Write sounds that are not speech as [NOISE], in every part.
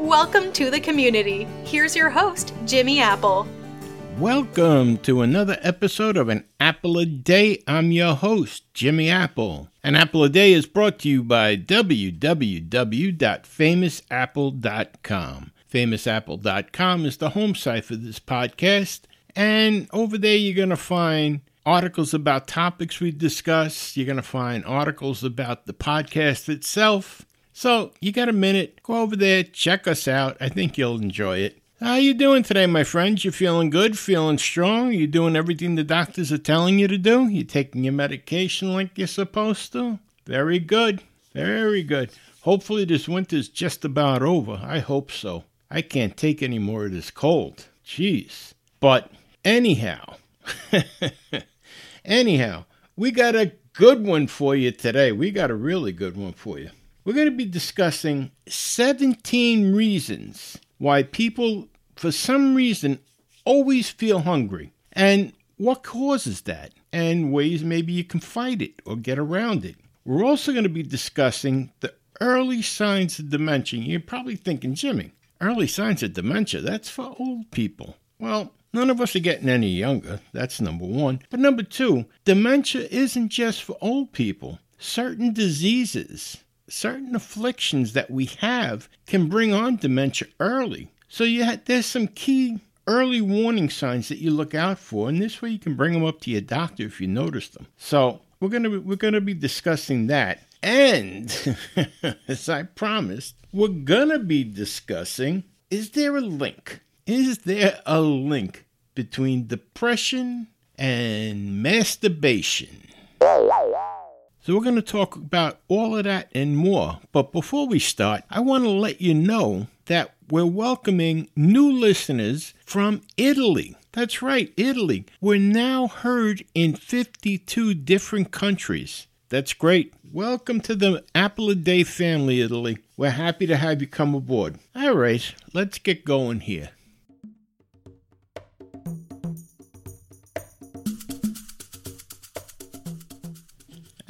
Welcome to the community. Here's your host, Jimmy Apple. Welcome to another episode of An Apple a Day. I'm your host, Jimmy Apple. An Apple a Day is brought to you by www.famousapple.com. Famousapple.com is the home site for this podcast, and over there you're going to find articles about topics we discuss. You're going to find articles about the podcast itself so you got a minute, go over there, check us out. I think you'll enjoy it. How you doing today, my friends? You feeling good? Feeling strong? You doing everything the doctors are telling you to do? You taking your medication like you're supposed to? Very good. Very good. Hopefully this winter's just about over. I hope so. I can't take any more of this cold. Jeez. But anyhow, [LAUGHS] anyhow, we got a good one for you today. We got a really good one for you. We're going to be discussing 17 reasons why people, for some reason, always feel hungry and what causes that and ways maybe you can fight it or get around it. We're also going to be discussing the early signs of dementia. You're probably thinking, Jimmy, early signs of dementia, that's for old people. Well, none of us are getting any younger. That's number one. But number two, dementia isn't just for old people. Certain diseases certain afflictions that we have can bring on dementia early. So you there's some key early warning signs that you look out for, and this way you can bring them up to your doctor if you notice them. So we're gonna be, we're gonna be discussing that, and [LAUGHS] as I promised, we're gonna be discussing: is there a link? Is there a link between depression and masturbation? So we're going to talk about all of that and more. But before we start, I want to let you know that we're welcoming new listeners from Italy. That's right, Italy. We're now heard in 52 different countries. That's great. Welcome to the Apple a Day family, Italy. We're happy to have you come aboard. All right, let's get going here.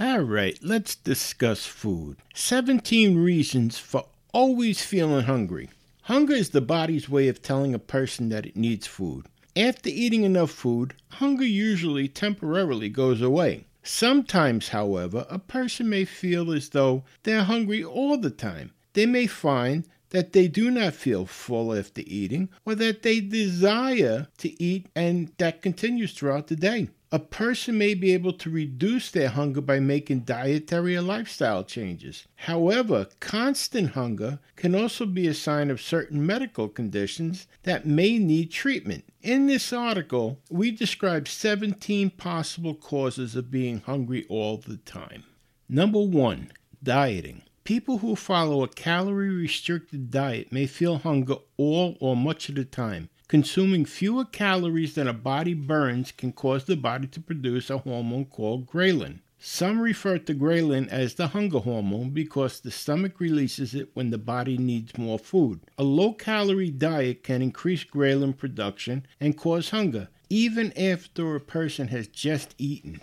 All right, let's discuss food. 17 reasons for always feeling hungry. Hunger is the body's way of telling a person that it needs food. After eating enough food, hunger usually temporarily goes away. Sometimes, however, a person may feel as though they're hungry all the time. They may find that they do not feel full after eating, or that they desire to eat and that continues throughout the day. A person may be able to reduce their hunger by making dietary or lifestyle changes. However, constant hunger can also be a sign of certain medical conditions that may need treatment. In this article, we describe 17 possible causes of being hungry all the time. Number one, dieting. People who follow a calorie restricted diet may feel hunger all or much of the time. Consuming fewer calories than a body burns can cause the body to produce a hormone called ghrelin. Some refer to ghrelin as the hunger hormone because the stomach releases it when the body needs more food. A low calorie diet can increase ghrelin production and cause hunger, even after a person has just eaten.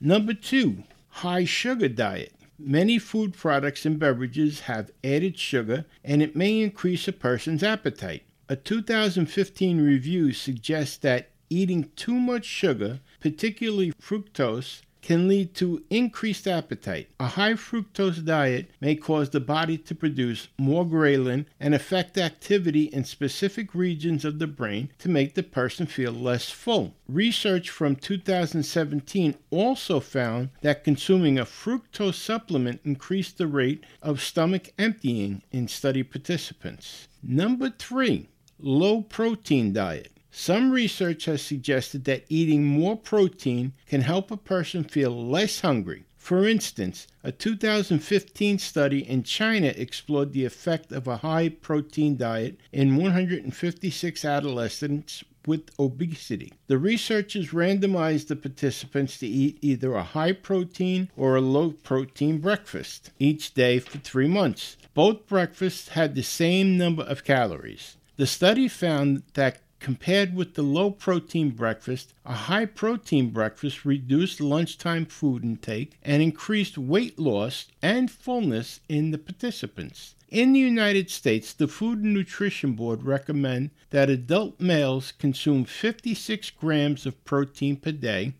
Number two, high sugar diet. Many food products and beverages have added sugar, and it may increase a person's appetite. A 2015 review suggests that eating too much sugar, particularly fructose, can lead to increased appetite. A high fructose diet may cause the body to produce more ghrelin and affect activity in specific regions of the brain to make the person feel less full. Research from 2017 also found that consuming a fructose supplement increased the rate of stomach emptying in study participants. Number three, low protein diet. Some research has suggested that eating more protein can help a person feel less hungry. For instance, a 2015 study in China explored the effect of a high protein diet in 156 adolescents with obesity. The researchers randomized the participants to eat either a high protein or a low protein breakfast each day for three months. Both breakfasts had the same number of calories. The study found that Compared with the low protein breakfast, a high protein breakfast reduced lunchtime food intake and increased weight loss and fullness in the participants. In the United States, the Food and Nutrition Board recommend that adult males consume 56 grams of protein per day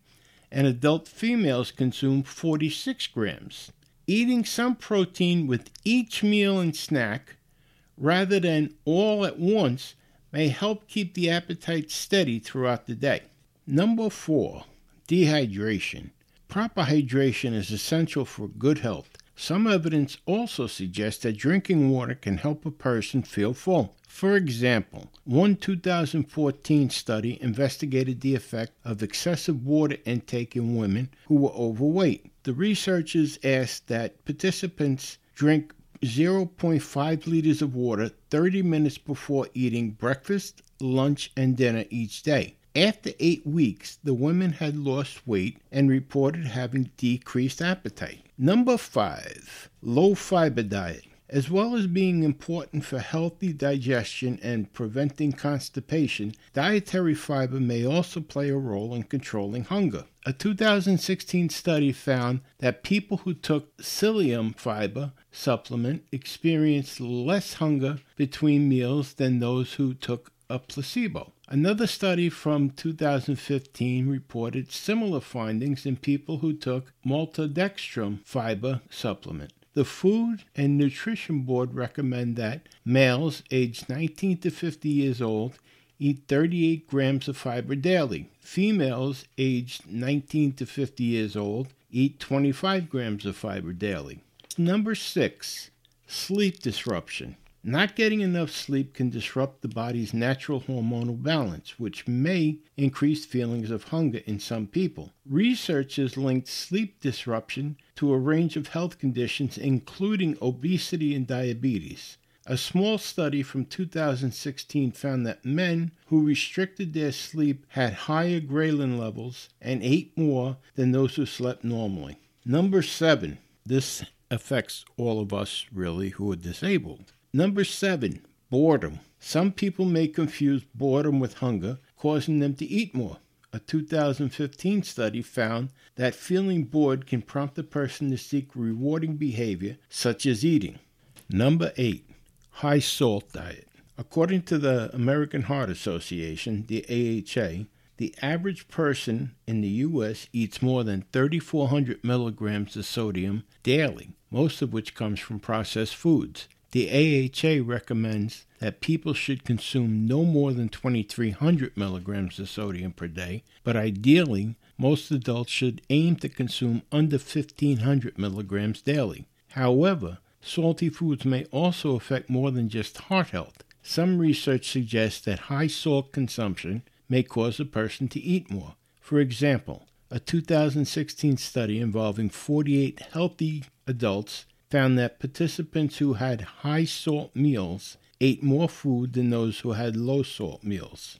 and adult females consume 46 grams. Eating some protein with each meal and snack rather than all at once may help keep the appetite steady throughout the day. Number four, dehydration. Proper hydration is essential for good health. Some evidence also suggests that drinking water can help a person feel full. For example, one 2014 study investigated the effect of excessive water intake in women who were overweight. The researchers asked that participants drink 0.5 liters of water 30 minutes before eating breakfast, lunch, and dinner each day. After eight weeks, the women had lost weight and reported having decreased appetite. Number five, low fiber diet. As well as being important for healthy digestion and preventing constipation, dietary fiber may also play a role in controlling hunger. A 2016 study found that people who took psyllium fiber supplement experienced less hunger between meals than those who took a placebo. Another study from 2015 reported similar findings in people who took maltodextrin fiber supplement. The Food and Nutrition Board recommend that males aged 19 to 50 years old eat 38 grams of fiber daily. Females aged 19 to 50 years old eat 25 grams of fiber daily. Number 6. Sleep disruption. Not getting enough sleep can disrupt the body's natural hormonal balance, which may increase feelings of hunger in some people. Research has linked sleep disruption to a range of health conditions, including obesity and diabetes. A small study from 2016 found that men who restricted their sleep had higher ghrelin levels and ate more than those who slept normally. Number seven, this affects all of us really who are disabled. Number seven, boredom. Some people may confuse boredom with hunger, causing them to eat more. A 2015 study found that feeling bored can prompt a person to seek rewarding behavior, such as eating. Number eight, high salt diet. According to the American Heart Association, the AHA, the average person in the U.S. eats more than 3,400 milligrams of sodium daily, most of which comes from processed foods. The AHA recommends that people should consume no more than 2,300 milligrams of sodium per day, but ideally, most adults should aim to consume under 1,500 milligrams daily. However, salty foods may also affect more than just heart health. Some research suggests that high salt consumption may cause a person to eat more. For example, a 2016 study involving 48 healthy adults found that participants who had high salt meals ate more food than those who had low salt meals.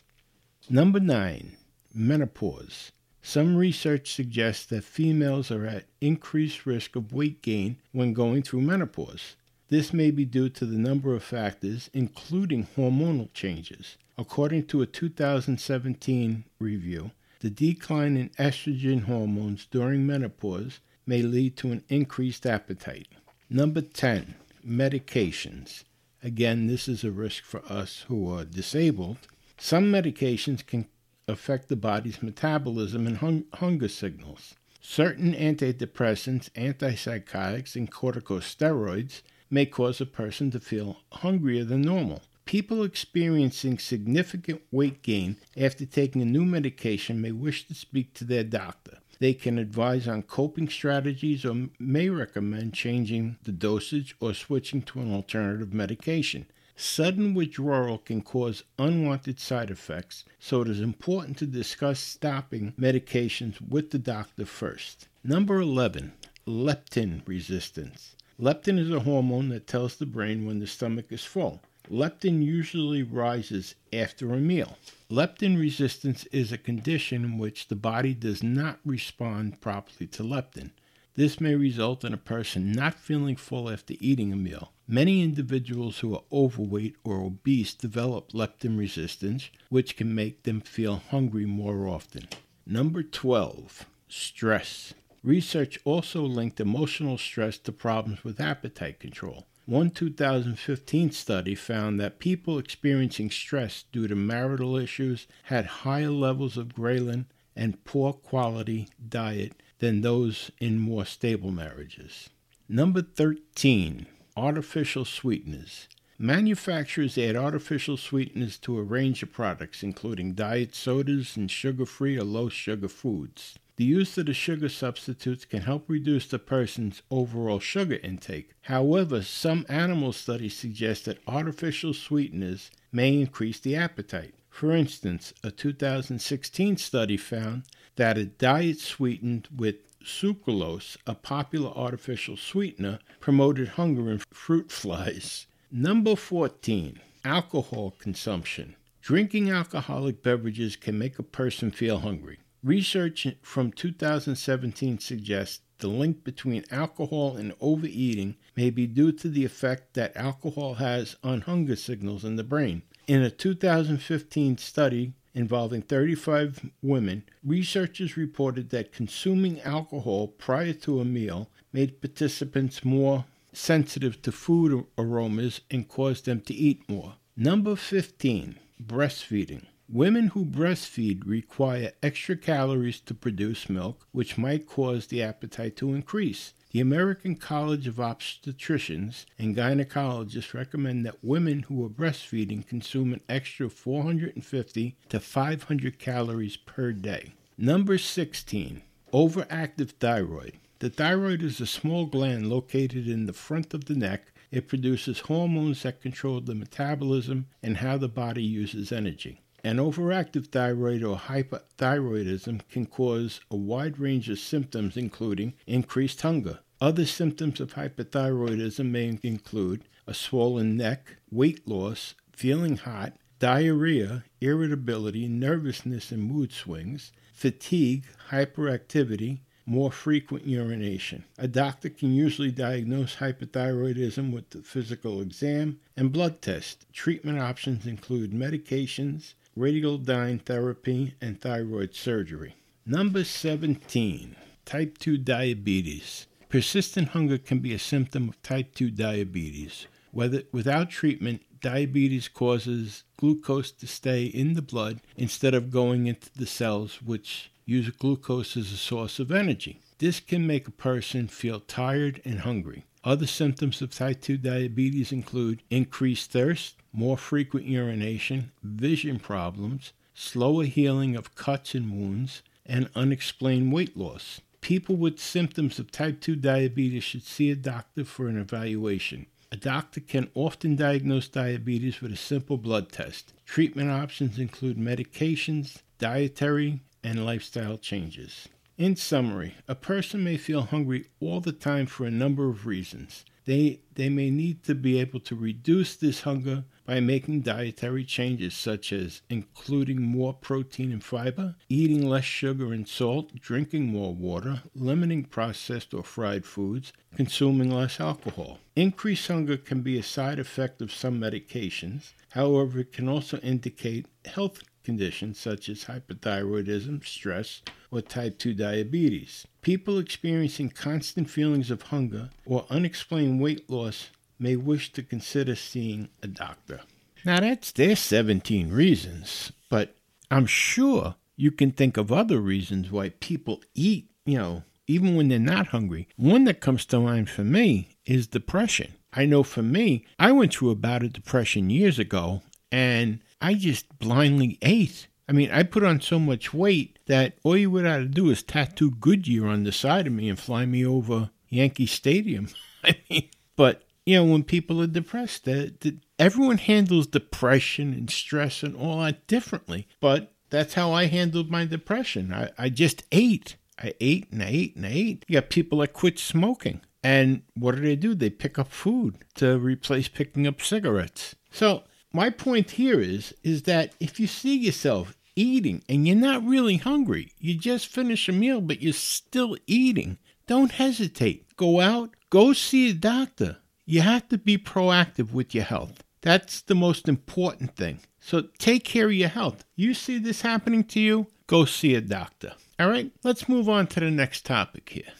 Number nine, menopause. Some research suggests that females are at increased risk of weight gain when going through menopause. This may be due to the number of factors, including hormonal changes. According to a 2017 review, the decline in estrogen hormones during menopause may lead to an increased appetite. Number 10, medications. Again, this is a risk for us who are disabled. Some medications can affect the body's metabolism and hung- hunger signals. Certain antidepressants, antipsychotics, and corticosteroids may cause a person to feel hungrier than normal. People experiencing significant weight gain after taking a new medication may wish to speak to their doctor. They can advise on coping strategies or may recommend changing the dosage or switching to an alternative medication. Sudden withdrawal can cause unwanted side effects, so it is important to discuss stopping medications with the doctor first. Number 11, leptin resistance. Leptin is a hormone that tells the brain when the stomach is full. Leptin usually rises after a meal. Leptin resistance is a condition in which the body does not respond properly to leptin. This may result in a person not feeling full after eating a meal. Many individuals who are overweight or obese develop leptin resistance, which can make them feel hungry more often. Number 12, stress. Research also linked emotional stress to problems with appetite control. One 2015 study found that people experiencing stress due to marital issues had higher levels of ghrelin and poor quality diet than those in more stable marriages. Number 13, artificial sweeteners. Manufacturers add artificial sweeteners to a range of products, including diet sodas and sugar free or low sugar foods. The use of the sugar substitutes can help reduce the person's overall sugar intake. However, some animal studies suggest that artificial sweeteners may increase the appetite. For instance, a 2016 study found that a diet sweetened with sucralose, a popular artificial sweetener, promoted hunger in fruit flies. Number 14. Alcohol consumption. Drinking alcoholic beverages can make a person feel hungry. Research from 2017 suggests the link between alcohol and overeating may be due to the effect that alcohol has on hunger signals in the brain. In a 2015 study involving 35 women, researchers reported that consuming alcohol prior to a meal made participants more sensitive to food aromas and caused them to eat more. Number 15, breastfeeding. Women who breastfeed require extra calories to produce milk, which might cause the appetite to increase. The American College of Obstetricians and Gynecologists recommend that women who are breastfeeding consume an extra 450 to 500 calories per day. Number 16. Overactive thyroid. The thyroid is a small gland located in the front of the neck. It produces hormones that control the metabolism and how the body uses energy. An overactive thyroid or hypothyroidism can cause a wide range of symptoms, including increased hunger. Other symptoms of hypothyroidism may include a swollen neck, weight loss, feeling hot, diarrhea, irritability, nervousness and mood swings, fatigue, hyperactivity, more frequent urination. A doctor can usually diagnose hypothyroidism with the physical exam and blood test. Treatment options include medications, radioiodine therapy, and thyroid surgery. Number 17, type 2 diabetes. Persistent hunger can be a symptom of type 2 diabetes. Whether without treatment, diabetes causes glucose to stay in the blood instead of going into the cells which use glucose as a source of energy. This can make a person feel tired and hungry. Other symptoms of type 2 diabetes include increased thirst, more frequent urination, vision problems, slower healing of cuts and wounds, and unexplained weight loss. People with symptoms of type 2 diabetes should see a doctor for an evaluation. A doctor can often diagnose diabetes with a simple blood test. Treatment options include medications, dietary, and lifestyle changes. In summary, a person may feel hungry all the time for a number of reasons. They, they may need to be able to reduce this hunger by making dietary changes such as including more protein and fiber, eating less sugar and salt, drinking more water, limiting processed or fried foods, consuming less alcohol. Increased hunger can be a side effect of some medications. However, it can also indicate health conditions such as hypothyroidism, stress, or type 2 diabetes. People experiencing constant feelings of hunger or unexplained weight loss may wish to consider seeing a doctor. Now, that's their 17 reasons, but I'm sure you can think of other reasons why people eat, you know, even when they're not hungry. One that comes to mind for me is depression. I know for me, I went through a bout of depression years ago, and I just blindly ate. I mean, I put on so much weight that all you would have to do is tattoo Goodyear on the side of me and fly me over Yankee Stadium. [LAUGHS] I mean, but you know, when people are depressed, the, the, everyone handles depression and stress and all that differently. But that's how I handled my depression. I, I just ate. I ate and I ate and I ate. You got people that quit smoking. And what do they do? They pick up food to replace picking up cigarettes. So my point here is is that if you see yourself eating and you're not really hungry, you just finish a meal but you're still eating, don't hesitate. Go out, go see a doctor. You have to be proactive with your health. That's the most important thing. So take care of your health. You see this happening to you, go see a doctor. All right, let's move on to the next topic here.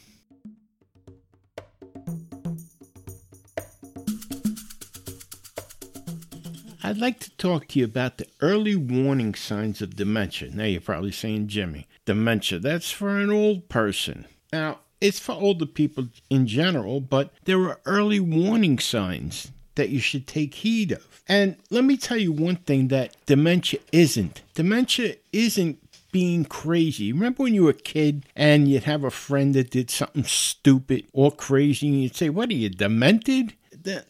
I'd like to talk to you about the early warning signs of dementia. Now you're probably saying, Jimmy, dementia, that's for an old person. Now, it's for older people in general, but there are early warning signs that you should take heed of. And let me tell you one thing that dementia isn't. Dementia isn't being crazy. Remember when you were a kid and you'd have a friend that did something stupid or crazy and you'd say, What are you, demented?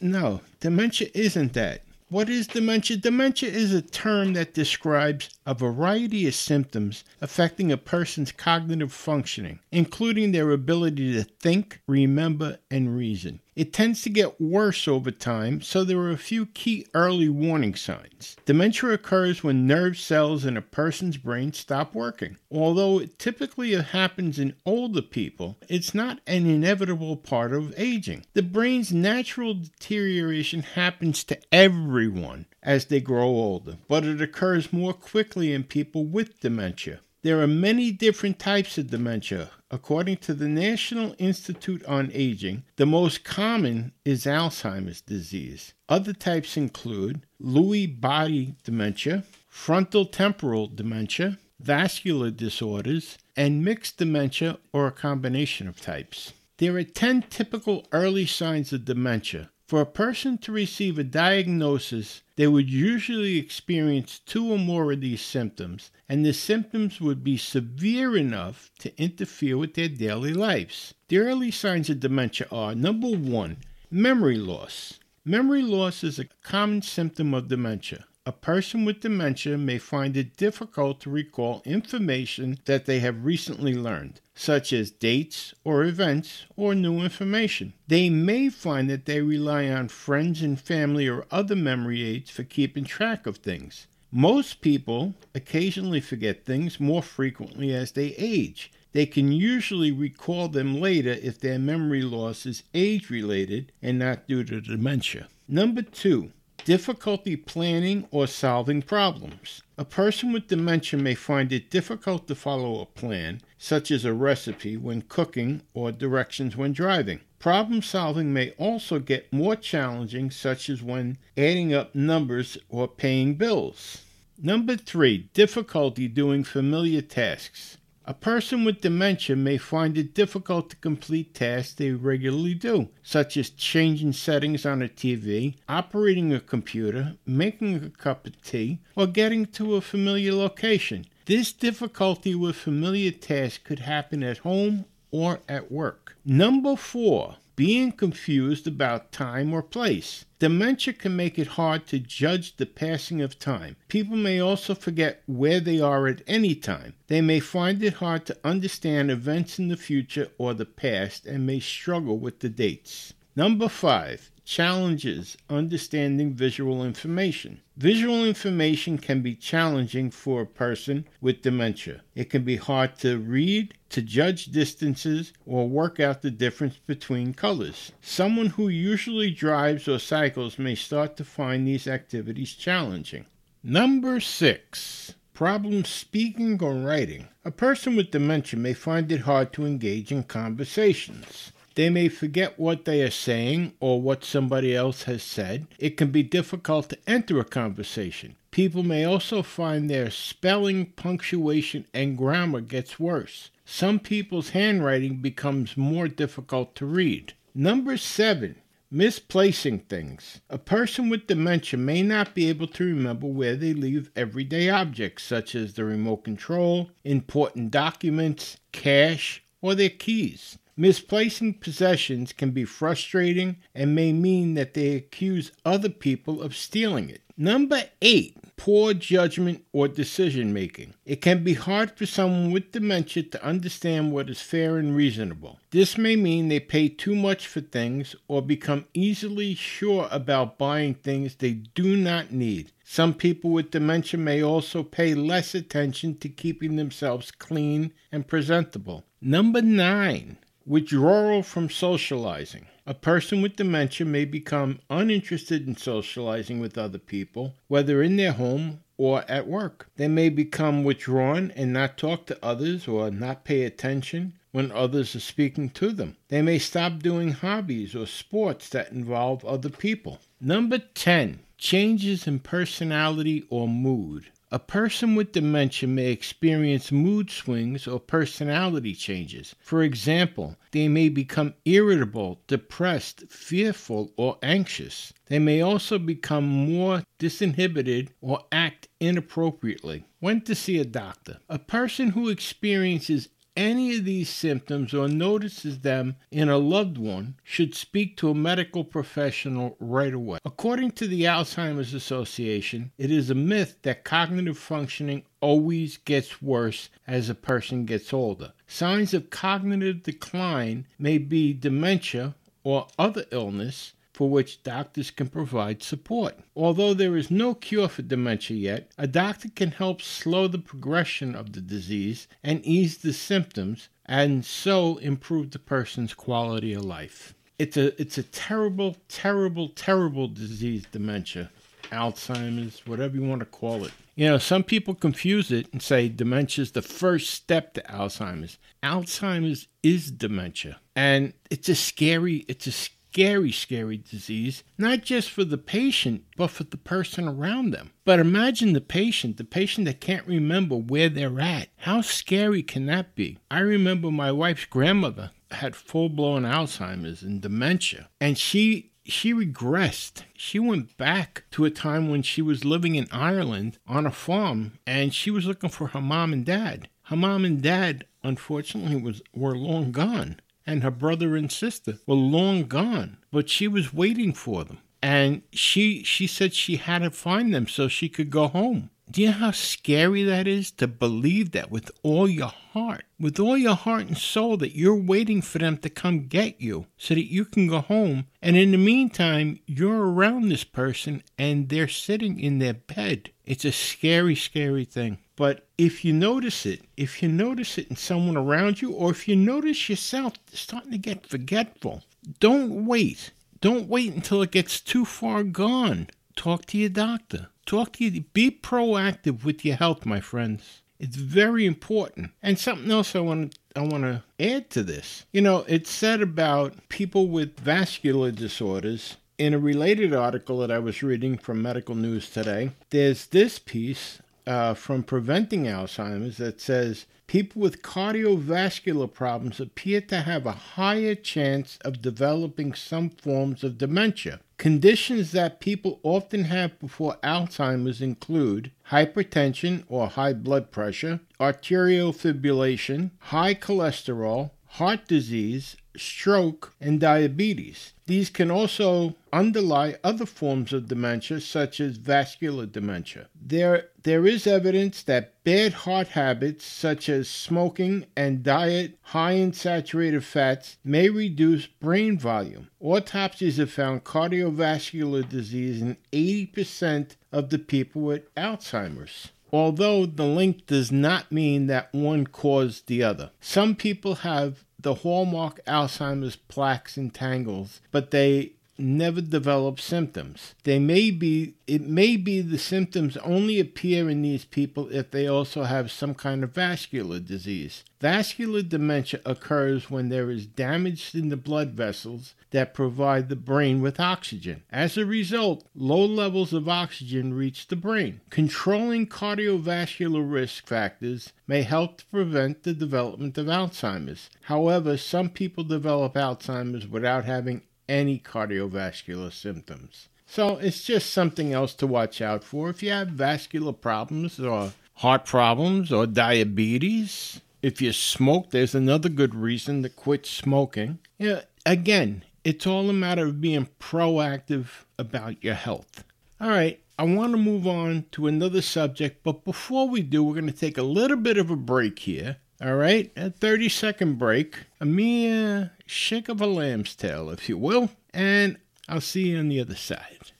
No, dementia isn't that. What is dementia? Dementia is a term that describes a variety of symptoms affecting a person's cognitive functioning, including their ability to think, remember, and reason. It tends to get worse over time, so there are a few key early warning signs. Dementia occurs when nerve cells in a person's brain stop working. Although it typically happens in older people, it's not an inevitable part of aging. The brain's natural deterioration happens to everyone as they grow older, but it occurs more quickly in people with dementia. There are many different types of dementia. According to the National Institute on Aging, the most common is Alzheimer's disease. Other types include Lewy body dementia, frontal temporal dementia, vascular disorders, and mixed dementia or a combination of types. There are 10 typical early signs of dementia. For a person to receive a diagnosis, they would usually experience two or more of these symptoms, and the symptoms would be severe enough to interfere with their daily lives. The early signs of dementia are number one, memory loss. Memory loss is a common symptom of dementia. A person with dementia may find it difficult to recall information that they have recently learned, such as dates or events or new information. They may find that they rely on friends and family or other memory aids for keeping track of things. Most people occasionally forget things more frequently as they age. They can usually recall them later if their memory loss is age related and not due to dementia. Number two, difficulty planning or solving problems. A person with dementia may find it difficult to follow a plan, such as a recipe when cooking or directions when driving. Problem solving may also get more challenging, such as when adding up numbers or paying bills. Number three, difficulty doing familiar tasks. A person with dementia may find it difficult to complete tasks they regularly do, such as changing settings on a TV, operating a computer, making a cup of tea, or getting to a familiar location. This difficulty with familiar tasks could happen at home or at work. Number four, being confused about time or place. Dementia can make it hard to judge the passing of time. People may also forget where they are at any time. They may find it hard to understand events in the future or the past and may struggle with the dates. Number five, challenges understanding visual information. Visual information can be challenging for a person with dementia. It can be hard to read, to judge distances, or work out the difference between colors. Someone who usually drives or cycles may start to find these activities challenging. Number six. Problems speaking or writing. A person with dementia may find it hard to engage in conversations. They may forget what they are saying or what somebody else has said. It can be difficult to enter a conversation. People may also find their spelling, punctuation, and grammar gets worse. Some people's handwriting becomes more difficult to read. Number seven, misplacing things. A person with dementia may not be able to remember where they leave everyday objects such as the remote control, important documents, cash, or their keys. Misplacing possessions can be frustrating and may mean that they accuse other people of stealing it. Number eight, poor judgment or decision making. It can be hard for someone with dementia to understand what is fair and reasonable. This may mean they pay too much for things or become easily sure about buying things they do not need. Some people with dementia may also pay less attention to keeping themselves clean and presentable. Number nine, withdrawal from socializing. A person with dementia may become uninterested in socializing with other people, whether in their home or at work. They may become withdrawn and not talk to others or not pay attention when others are speaking to them. They may stop doing hobbies or sports that involve other people. Number 10 changes in personality or mood. A person with dementia may experience mood swings or personality changes. For example, they may become irritable, depressed, fearful, or anxious. They may also become more disinhibited or act inappropriately. When to see a doctor? A person who experiences any of these symptoms or notices them in a loved one should speak to a medical professional right away. According to the Alzheimer's Association, it is a myth that cognitive functioning always gets worse as a person gets older. Signs of cognitive decline may be dementia or other illness for which doctors can provide support. Although there is no cure for dementia yet, a doctor can help slow the progression of the disease and ease the symptoms and so improve the person's quality of life. It's a it's a terrible, terrible, terrible disease, dementia. Alzheimer's, whatever you want to call it. You know, some people confuse it and say dementia is the first step to Alzheimer's. Alzheimer's is dementia, and it's a scary, it's a scary, scary disease, not just for the patient, but for the person around them. But imagine the patient, the patient that can't remember where they're at. How scary can that be? I remember my wife's grandmother had full blown Alzheimer's and dementia, and she she regressed. She went back to a time when she was living in Ireland on a farm and she was looking for her mom and dad. Her mom and dad unfortunately was were long gone and her brother and sister were long gone, but she was waiting for them. And she she said she had to find them so she could go home. Do you know how scary that is to believe that with all your heart, with all your heart and soul, that you're waiting for them to come get you so that you can go home? And in the meantime, you're around this person and they're sitting in their bed. It's a scary, scary thing. But if you notice it, if you notice it in someone around you, or if you notice yourself starting to get forgetful, don't wait. Don't wait until it gets too far gone. Talk to your doctor. Talk to you. Be proactive with your health, my friends. It's very important. And something else I want I want to add to this. You know, it's said about people with vascular disorders in a related article that I was reading from Medical News today. There's this piece uh, from Preventing Alzheimer's that says people with cardiovascular problems appear to have a higher chance of developing some forms of dementia. Conditions that people often have before Alzheimer's include hypertension or high blood pressure, arterial fibrillation, high cholesterol, heart disease, stroke, and diabetes. These can also underlie other forms of dementia, such as vascular dementia. There, there is evidence that bad heart habits, such as smoking and diet high in saturated fats, may reduce brain volume. Autopsies have found cardiovascular disease in 80% of the people with Alzheimer's although the link does not mean that one caused the other. Some people have the hallmark Alzheimer's plaques and tangles, but they never develop symptoms. They may be it may be the symptoms only appear in these people if they also have some kind of vascular disease. Vascular dementia occurs when there is damage in the blood vessels that provide the brain with oxygen. As a result, low levels of oxygen reach the brain. Controlling cardiovascular risk factors may help to prevent the development of Alzheimer's. However, some people develop Alzheimer's without having any cardiovascular symptoms. So it's just something else to watch out for. If you have vascular problems or heart problems or diabetes, if you smoke, there's another good reason to quit smoking. You know, again, it's all a matter of being proactive about your health. All right, I want to move on to another subject, but before we do, we're going to take a little bit of a break here. All right, a 30 second break, a mere shake of a lamb's tail, if you will, and I'll see you on the other side.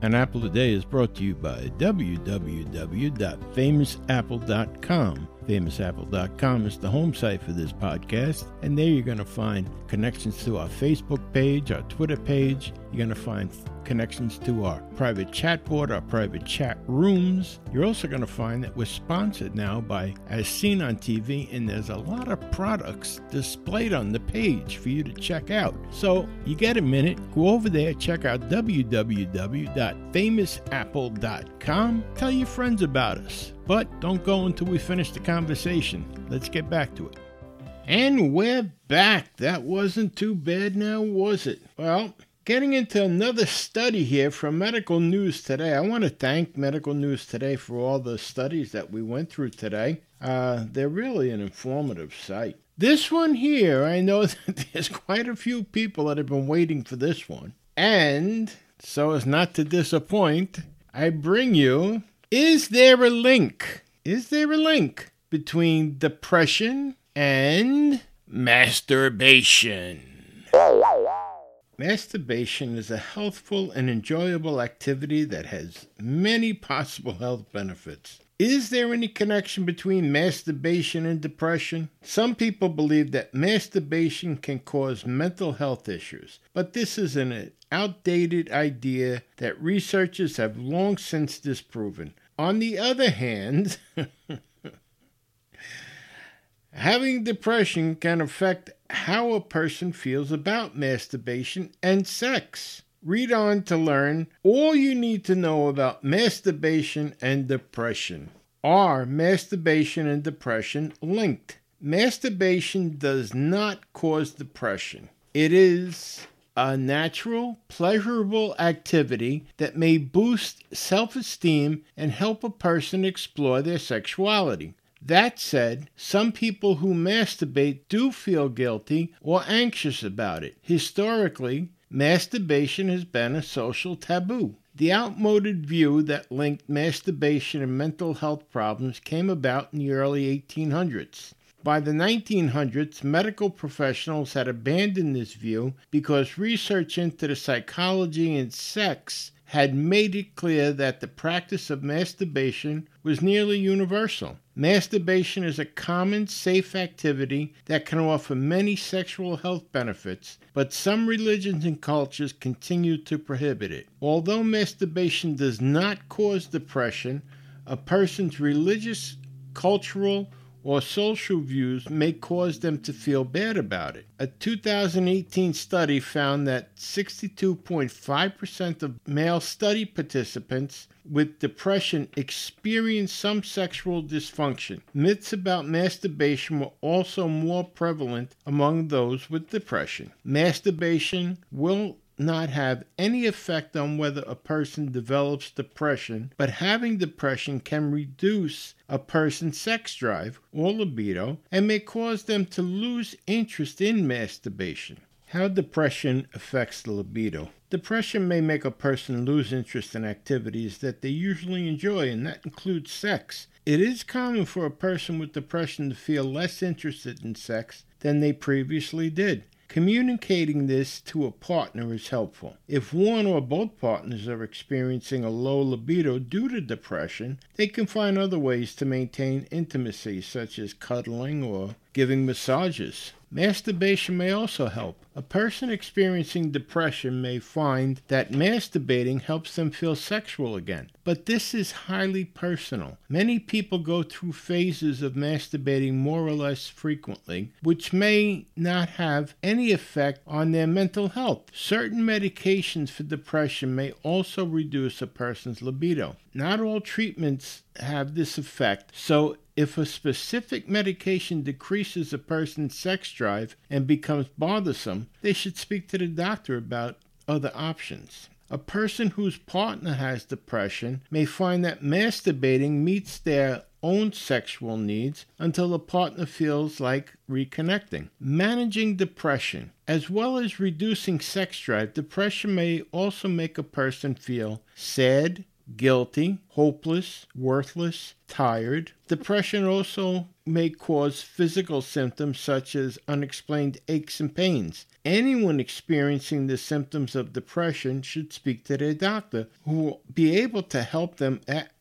An Apple a Day is brought to you by www.famousapple.com. FamousApple.com is the home site for this podcast, and there you're going to find connections to our Facebook page, our Twitter page. You're going to find connections to our private chat board, our private chat rooms. You're also going to find that we're sponsored now by As Seen on TV, and there's a lot of products displayed on the page for you to check out. So you get a minute, go over there, check out www.famousapple.com. Tell your friends about us. But don't go until we finish the conversation. Let's get back to it. And we're back. That wasn't too bad now, was it? Well, Getting into another study here from Medical News Today. I want to thank Medical News Today for all the studies that we went through today. Uh, they're really an informative site. This one here, I know [LAUGHS] that there's quite a few people that have been waiting for this one. And so as not to disappoint, I bring you Is there a link? Is there a link between depression and masturbation? Masturbation is a healthful and enjoyable activity that has many possible health benefits. Is there any connection between masturbation and depression? Some people believe that masturbation can cause mental health issues, but this is an outdated idea that researchers have long since disproven. On the other hand, [LAUGHS] having depression can affect how a person feels about masturbation and sex. Read on to learn all you need to know about masturbation and depression. Are masturbation and depression linked? Masturbation does not cause depression. It is a natural, pleasurable activity that may boost self esteem and help a person explore their sexuality. That said, some people who masturbate do feel guilty or anxious about it. Historically, masturbation has been a social taboo. The outmoded view that linked masturbation and mental health problems came about in the early 1800s. By the 1900s, medical professionals had abandoned this view because research into the psychology and sex had made it clear that the practice of masturbation was nearly universal. Masturbation is a common, safe activity that can offer many sexual health benefits, but some religions and cultures continue to prohibit it. Although masturbation does not cause depression, a person's religious, cultural, or social views may cause them to feel bad about it. A 2018 study found that 62.5% of male study participants with depression experienced some sexual dysfunction. Myths about masturbation were also more prevalent among those with depression. Masturbation will not have any effect on whether a person develops depression, but having depression can reduce a person's sex drive or libido and may cause them to lose interest in masturbation. How depression affects the libido. Depression may make a person lose interest in activities that they usually enjoy, and that includes sex. It is common for a person with depression to feel less interested in sex than they previously did. Communicating this to a partner is helpful. If one or both partners are experiencing a low libido due to depression, they can find other ways to maintain intimacy, such as cuddling or giving massages. Masturbation may also help. A person experiencing depression may find that masturbating helps them feel sexual again, but this is highly personal. Many people go through phases of masturbating more or less frequently, which may not have any effect on their mental health. Certain medications for depression may also reduce a person's libido. Not all treatments have this effect, so if a specific medication decreases a person's sex drive and becomes bothersome, they should speak to the doctor about other options. A person whose partner has depression may find that masturbating meets their own sexual needs until the partner feels like reconnecting. Managing depression. As well as reducing sex drive, depression may also make a person feel sad, guilty, hopeless, worthless, tired. Depression also may cause physical symptoms such as unexplained aches and pains. Anyone experiencing the symptoms of depression should speak to their doctor, who will be able to help them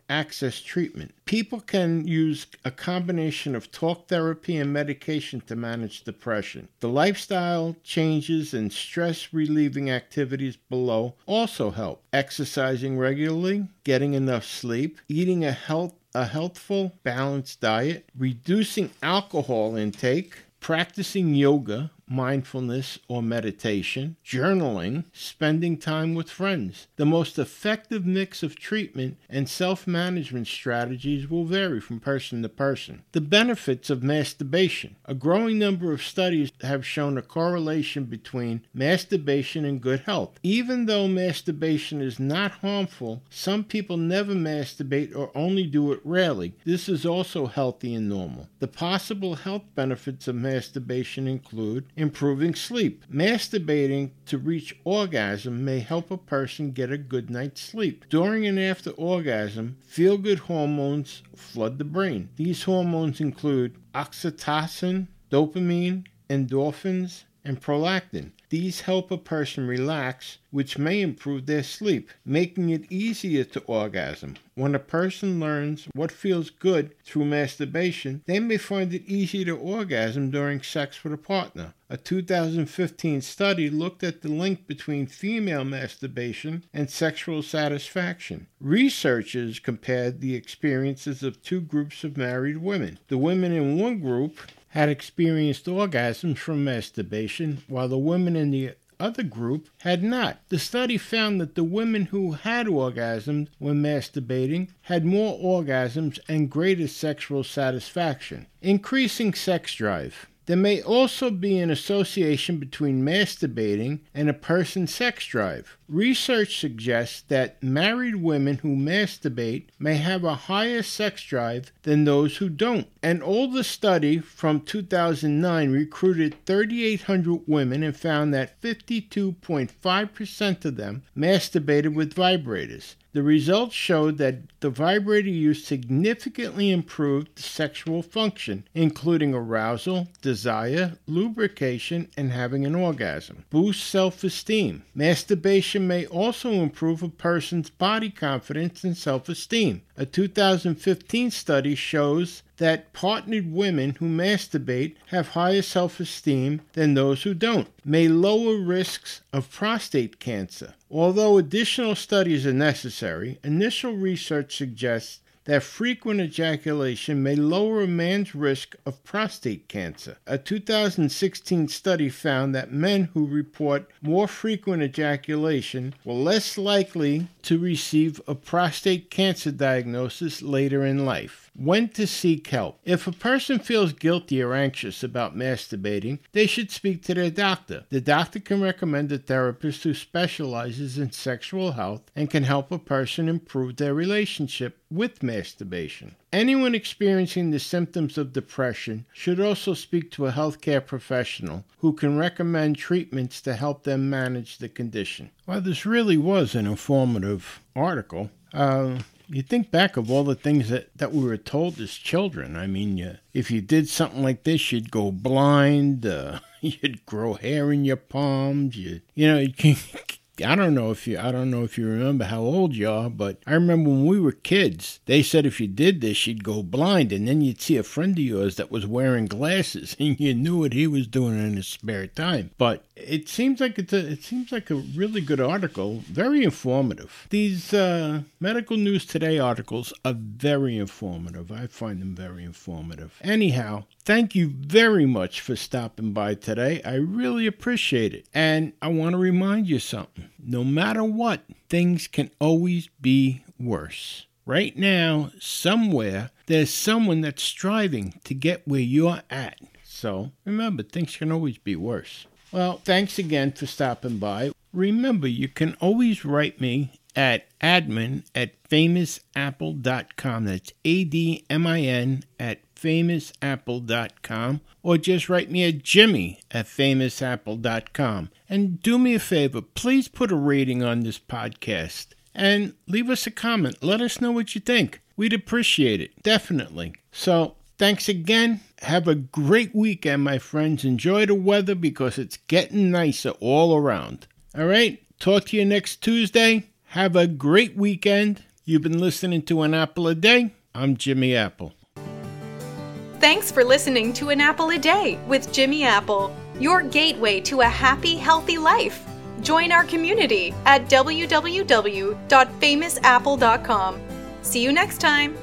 access treatment. People can use a combination of talk therapy and medication to manage depression. The lifestyle changes and stress relieving activities below also help. Exercising regularly, getting enough sleep, eating a health a healthful, balanced diet, reducing alcohol intake, practicing yoga, mindfulness or meditation, journaling, spending time with friends. The most effective mix of treatment and self management strategies will vary from person to person. The benefits of masturbation. A growing number of studies have shown a correlation between masturbation and good health. Even though masturbation is not harmful, some people never masturbate or only do it rarely. This is also healthy and normal. The possible health benefits of masturbation include improving sleep. Masturbating to reach orgasm may help a person get a good night's sleep. During and after orgasm, feel good hormones flood the brain. These hormones include oxytocin, dopamine, endorphins, and prolactin. These help a person relax, which may improve their sleep, making it easier to orgasm. When a person learns what feels good through masturbation, they may find it easier to orgasm during sex with a partner. A 2015 study looked at the link between female masturbation and sexual satisfaction. Researchers compared the experiences of two groups of married women. The women in one group had experienced orgasms from masturbation, while the women in the other group had not. The study found that the women who had orgasms when masturbating had more orgasms and greater sexual satisfaction. Increasing sex drive. There may also be an association between masturbating and a person's sex drive. Research suggests that married women who masturbate may have a higher sex drive than those who don't. An older study from 2009 recruited 3,800 women and found that 52.5% of them masturbated with vibrators. The results showed that the vibrator use significantly improved sexual function, including arousal, desire, lubrication, and having an orgasm. Boost self esteem. Masturbation may also improve a person's body confidence and self esteem. A 2015 study shows that partnered women who masturbate have higher self esteem than those who don't, may lower risks of prostate cancer. Although additional studies are necessary, initial research suggests that frequent ejaculation may lower a man's risk of prostate cancer. A 2016 study found that men who report more frequent ejaculation were less likely to receive a prostate cancer diagnosis later in life. When to seek help. If a person feels guilty or anxious about masturbating, they should speak to their doctor. The doctor can recommend a therapist who specializes in sexual health and can help a person improve their relationship with masturbation. Anyone experiencing the symptoms of depression should also speak to a healthcare professional who can recommend treatments to help them manage the condition. Well, this really was an informative article. Uh, you think back of all the things that, that we were told as children. I mean, you, if you did something like this, you'd go blind. Uh, [LAUGHS] you'd grow hair in your palms. You, you know, you [LAUGHS] I don't know if you I don't know if you remember how old you are, but I remember when we were kids, they said if you did this, you'd go blind, and then you'd see a friend of yours that was wearing glasses, [LAUGHS] and you knew what he was doing in his spare time. But it seems like it's a it seems like a really good article, very informative. These uh, medical news today articles are very informative. I find them very informative. Anyhow, thank you very much for stopping by today. I really appreciate it, and I want to remind you something. No matter what, things can always be worse. Right now, somewhere, there's someone that's striving to get where you're at. So remember, things can always be worse. Well, thanks again for stopping by. Remember, you can always write me at admin at famousapple.com. That's A D M I N at famousapple.com. Or just write me at jimmy at famousapple.com. And do me a favor, please put a rating on this podcast. and leave us a comment. Let us know what you think. We'd appreciate it, definitely. So, thanks again. Have a great weekend, my friends. Enjoy the weather because it's getting nicer all around. All right, talk to you next Tuesday. Have a great weekend. You've been listening to An Apple a Day. I'm Jimmy Apple. Thanks for listening to An Apple a Day with Jimmy Apple, your gateway to a happy, healthy life. Join our community at www.famousapple.com. See you next time.